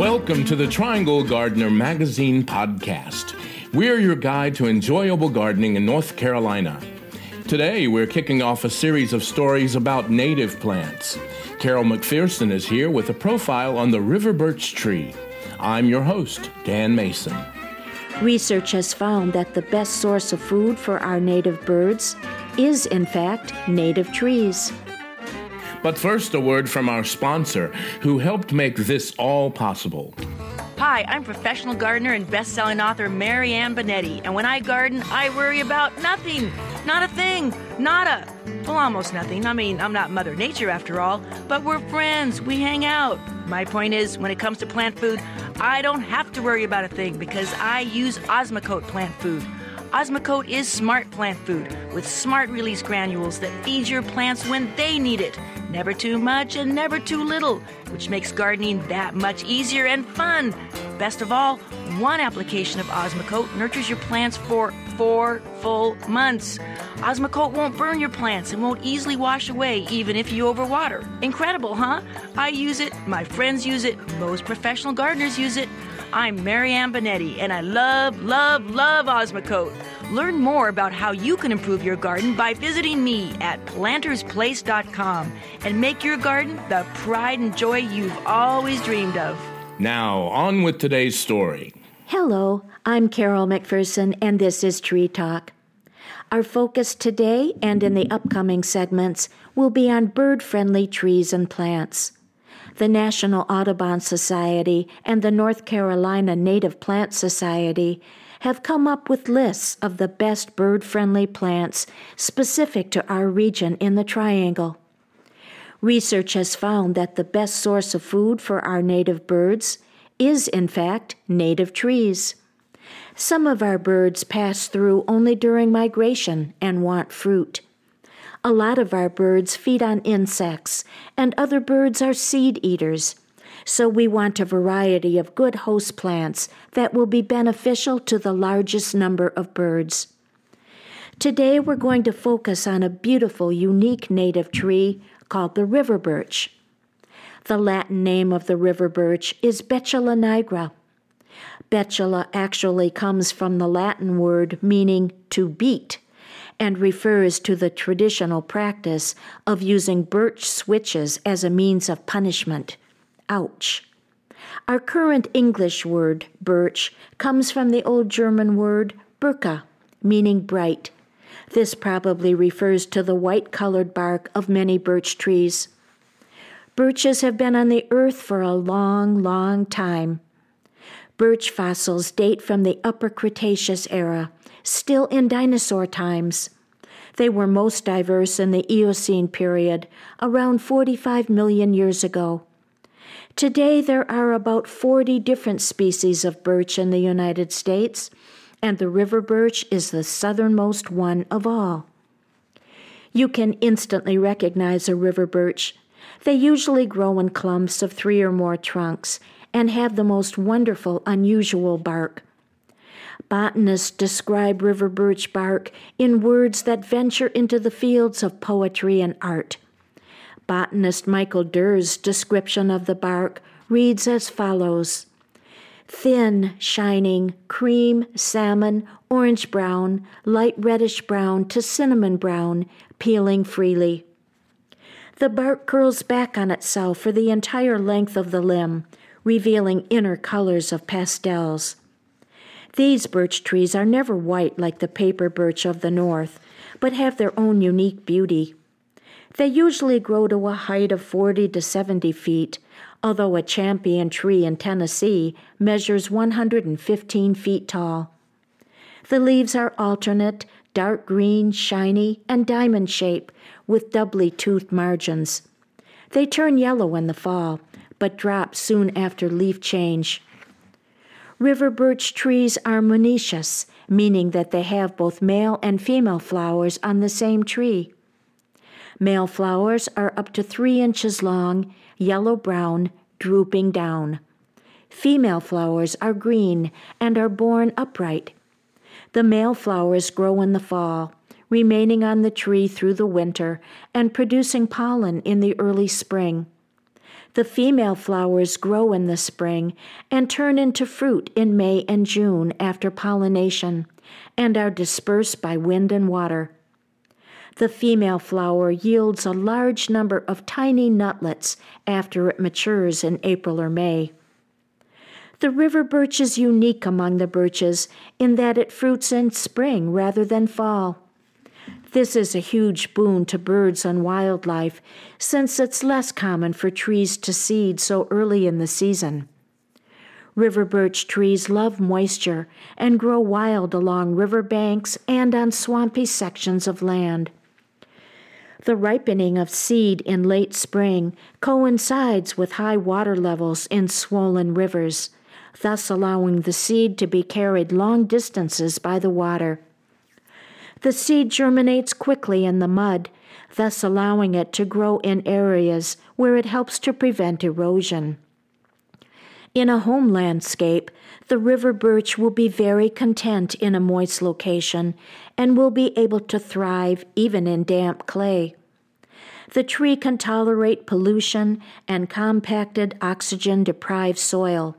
Welcome to the Triangle Gardener Magazine podcast. We're your guide to enjoyable gardening in North Carolina. Today, we're kicking off a series of stories about native plants. Carol McPherson is here with a profile on the river birch tree. I'm your host, Dan Mason. Research has found that the best source of food for our native birds is, in fact, native trees. But first, a word from our sponsor, who helped make this all possible. Hi, I'm professional gardener and best-selling author Mary Ann Benetti, and when I garden, I worry about nothing. Not a thing. Nada. Well, almost nothing. I mean, I'm not Mother Nature after all, but we're friends. We hang out. My point is, when it comes to plant food, I don't have to worry about a thing because I use Osmocote plant food. Osmocote is smart plant food with smart release granules that feed your plants when they need it. Never too much and never too little, which makes gardening that much easier and fun. Best of all, one application of Osmocote nurtures your plants for four full months. Osmocote won't burn your plants and won't easily wash away even if you overwater. Incredible, huh? I use it, my friends use it, most professional gardeners use it. I'm Marianne Benetti, and I love, love, love Osmocote. Learn more about how you can improve your garden by visiting me at plantersplace.com and make your garden the pride and joy you've always dreamed of. Now, on with today's story. Hello, I'm Carol McPherson, and this is Tree Talk. Our focus today and in the upcoming segments will be on bird friendly trees and plants. The National Audubon Society and the North Carolina Native Plant Society have come up with lists of the best bird friendly plants specific to our region in the Triangle. Research has found that the best source of food for our native birds is, in fact, native trees. Some of our birds pass through only during migration and want fruit. A lot of our birds feed on insects, and other birds are seed eaters. So we want a variety of good host plants that will be beneficial to the largest number of birds. Today we're going to focus on a beautiful, unique native tree called the river birch. The Latin name of the river birch is Betula nigra. Betula actually comes from the Latin word meaning to beat and refers to the traditional practice of using birch switches as a means of punishment. Ouch. Our current English word, birch, comes from the old German word birka, meaning bright. This probably refers to the white colored bark of many birch trees. Birches have been on the earth for a long, long time. Birch fossils date from the Upper Cretaceous era, still in dinosaur times. They were most diverse in the Eocene period, around 45 million years ago. Today, there are about 40 different species of birch in the United States, and the river birch is the southernmost one of all. You can instantly recognize a river birch. They usually grow in clumps of three or more trunks and have the most wonderful, unusual bark. Botanists describe river birch bark in words that venture into the fields of poetry and art. Botanist Michael Dirr's description of the bark reads as follows Thin, shining, cream, salmon, orange brown, light reddish brown to cinnamon brown, peeling freely. The bark curls back on itself for the entire length of the limb, revealing inner colors of pastels. These birch trees are never white like the paper birch of the north, but have their own unique beauty. They usually grow to a height of 40 to 70 feet, although a champion tree in Tennessee measures 115 feet tall. The leaves are alternate, dark green, shiny, and diamond shape, with doubly toothed margins. They turn yellow in the fall, but drop soon after leaf change. River birch trees are monoecious, meaning that they have both male and female flowers on the same tree. Male flowers are up to three inches long, yellow brown, drooping down. Female flowers are green and are borne upright. The male flowers grow in the fall, remaining on the tree through the winter and producing pollen in the early spring. The female flowers grow in the spring and turn into fruit in May and June after pollination and are dispersed by wind and water. The female flower yields a large number of tiny nutlets after it matures in April or May. The river birch is unique among the birches in that it fruits in spring rather than fall. This is a huge boon to birds and wildlife since it's less common for trees to seed so early in the season. River birch trees love moisture and grow wild along river banks and on swampy sections of land. The ripening of seed in late spring coincides with high water levels in swollen rivers, thus allowing the seed to be carried long distances by the water. The seed germinates quickly in the mud, thus allowing it to grow in areas where it helps to prevent erosion. In a home landscape, the river birch will be very content in a moist location and will be able to thrive even in damp clay. The tree can tolerate pollution and compacted oxygen deprived soil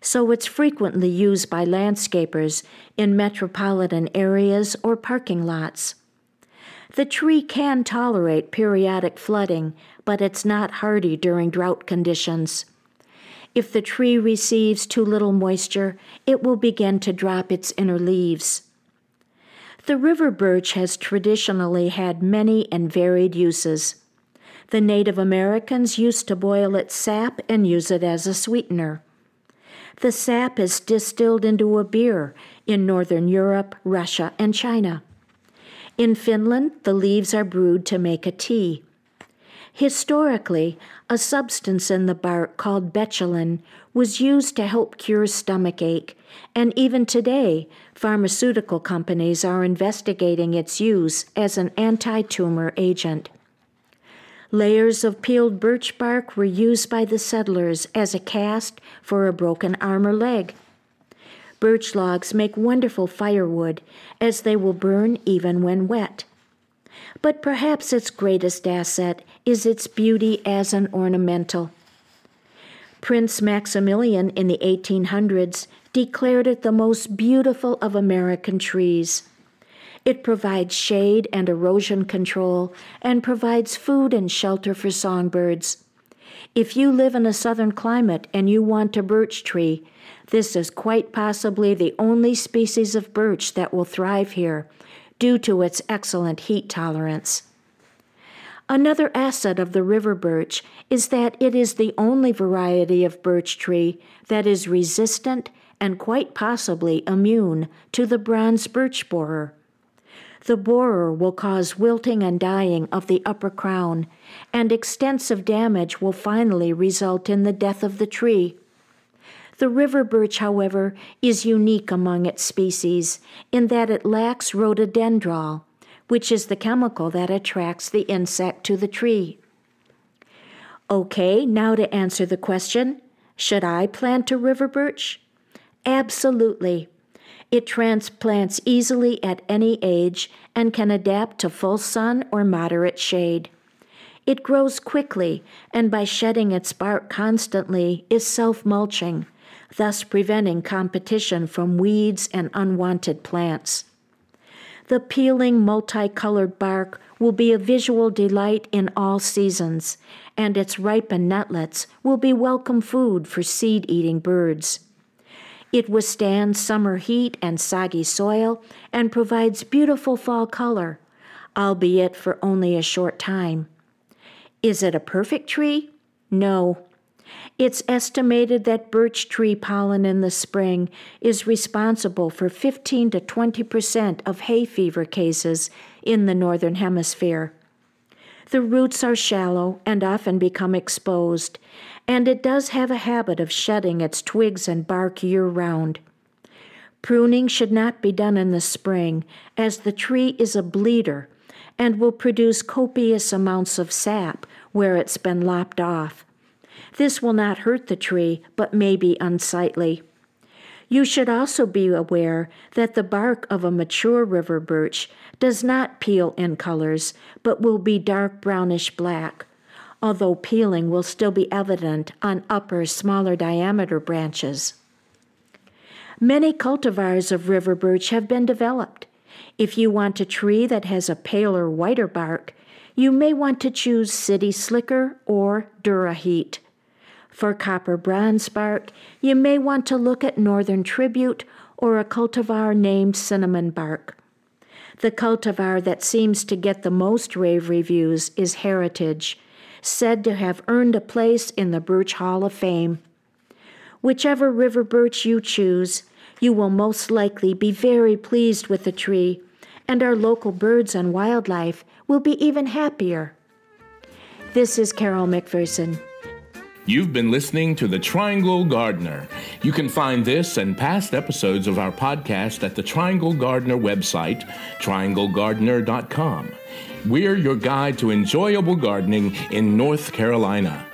so it's frequently used by landscapers in metropolitan areas or parking lots. The tree can tolerate periodic flooding, but it's not hardy during drought conditions. If the tree receives too little moisture, it will begin to drop its inner leaves. The river birch has traditionally had many and varied uses. The Native Americans used to boil its sap and use it as a sweetener. The sap is distilled into a beer in Northern Europe, Russia, and China. In Finland, the leaves are brewed to make a tea. Historically, a substance in the bark called betulin was used to help cure stomach ache, and even today, pharmaceutical companies are investigating its use as an anti tumor agent. Layers of peeled birch bark were used by the settlers as a cast for a broken arm or leg. Birch logs make wonderful firewood, as they will burn even when wet. But perhaps its greatest asset is its beauty as an ornamental. Prince Maximilian in the 1800s declared it the most beautiful of American trees. It provides shade and erosion control and provides food and shelter for songbirds. If you live in a southern climate and you want a birch tree, this is quite possibly the only species of birch that will thrive here due to its excellent heat tolerance. Another asset of the river birch is that it is the only variety of birch tree that is resistant and quite possibly immune to the bronze birch borer. The borer will cause wilting and dying of the upper crown, and extensive damage will finally result in the death of the tree. The river birch, however, is unique among its species in that it lacks rhododendrol, which is the chemical that attracts the insect to the tree. Okay, now to answer the question should I plant a river birch? Absolutely. It transplants easily at any age and can adapt to full sun or moderate shade. It grows quickly and by shedding its bark constantly is self mulching, thus preventing competition from weeds and unwanted plants. The peeling multicolored bark will be a visual delight in all seasons, and its ripened nutlets will be welcome food for seed eating birds. It withstands summer heat and soggy soil and provides beautiful fall color, albeit for only a short time. Is it a perfect tree? No. It's estimated that birch tree pollen in the spring is responsible for 15 to 20 percent of hay fever cases in the Northern Hemisphere. The roots are shallow and often become exposed, and it does have a habit of shedding its twigs and bark year round. Pruning should not be done in the spring, as the tree is a bleeder and will produce copious amounts of sap where it's been lopped off. This will not hurt the tree, but may be unsightly. You should also be aware that the bark of a mature river birch does not peel in colors, but will be dark brownish black, although peeling will still be evident on upper, smaller diameter branches. Many cultivars of river birch have been developed. If you want a tree that has a paler, whiter bark, you may want to choose City Slicker or Duraheat. For copper bronze bark, you may want to look at Northern Tribute or a cultivar named Cinnamon Bark. The cultivar that seems to get the most rave reviews is Heritage, said to have earned a place in the Birch Hall of Fame. Whichever river birch you choose, you will most likely be very pleased with the tree, and our local birds and wildlife will be even happier. This is Carol McPherson. You've been listening to The Triangle Gardener. You can find this and past episodes of our podcast at the Triangle Gardener website, trianglegardener.com. We're your guide to enjoyable gardening in North Carolina.